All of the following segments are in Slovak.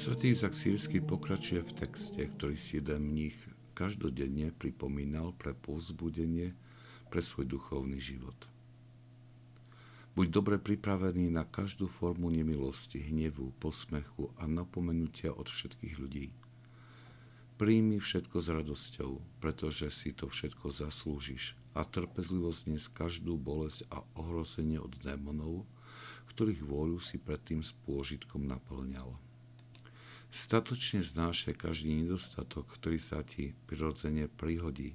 Svetý Izak Sírsky pokračuje v texte, ktorý si jeden mních každodenne pripomínal pre povzbudenie pre svoj duchovný život. Buď dobre pripravený na každú formu nemilosti, hnevu, posmechu a napomenutia od všetkých ľudí. Príjmi všetko s radosťou, pretože si to všetko zaslúžiš a trpezlivosť dnes každú bolesť a ohrozenie od démonov, ktorých vôľu si predtým s pôžitkom naplňal. Statočne znášaj každý nedostatok, ktorý sa ti prirodzene prihodí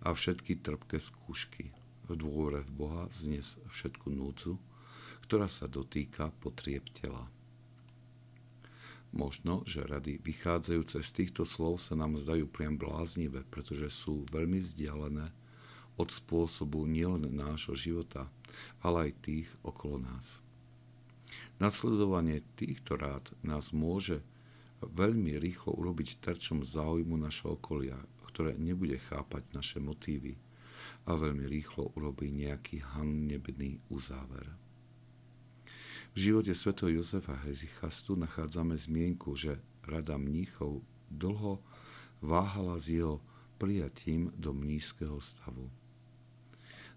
a všetky trpké skúšky. V dôvore v Boha znes všetku núdzu, ktorá sa dotýka potrieb tela. Možno, že rady vychádzajúce z týchto slov sa nám zdajú priam bláznivé, pretože sú veľmi vzdialené od spôsobu nielen nášho života, ale aj tých okolo nás. Nasledovanie týchto rád nás môže veľmi rýchlo urobiť terčom záujmu našho okolia, ktoré nebude chápať naše motívy a veľmi rýchlo urobí nejaký hannebný uzáver. V živote sv. Jozefa Hezichastu nachádzame zmienku, že rada mníchov dlho váhala s jeho prijatím do mnízkeho stavu.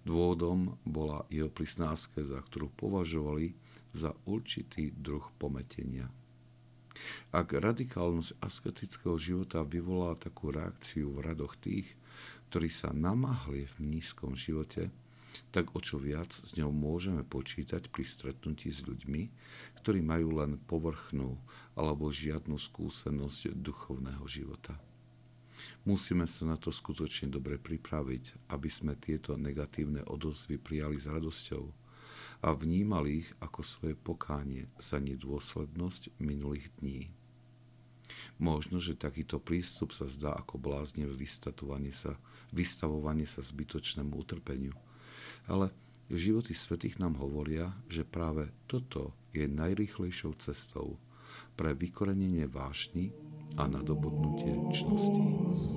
Dôvodom bola jeho prísná za ktorú považovali za určitý druh pometenia – ak radikálnosť asketického života vyvolá takú reakciu v radoch tých, ktorí sa namáhli v nízkom živote, tak o čo viac s ňou môžeme počítať pri stretnutí s ľuďmi, ktorí majú len povrchnú alebo žiadnu skúsenosť duchovného života. Musíme sa na to skutočne dobre pripraviť, aby sme tieto negatívne odozvy prijali s radosťou a vnímali ich ako svoje pokánie za nedôslednosť minulých dní. Možno, že takýto prístup sa zdá ako bláznivé vystavovanie sa, vystavovanie sa zbytočnému utrpeniu, ale životy svetých nám hovoria, že práve toto je najrýchlejšou cestou pre vykorenenie vášny a nadobudnutie čnosti.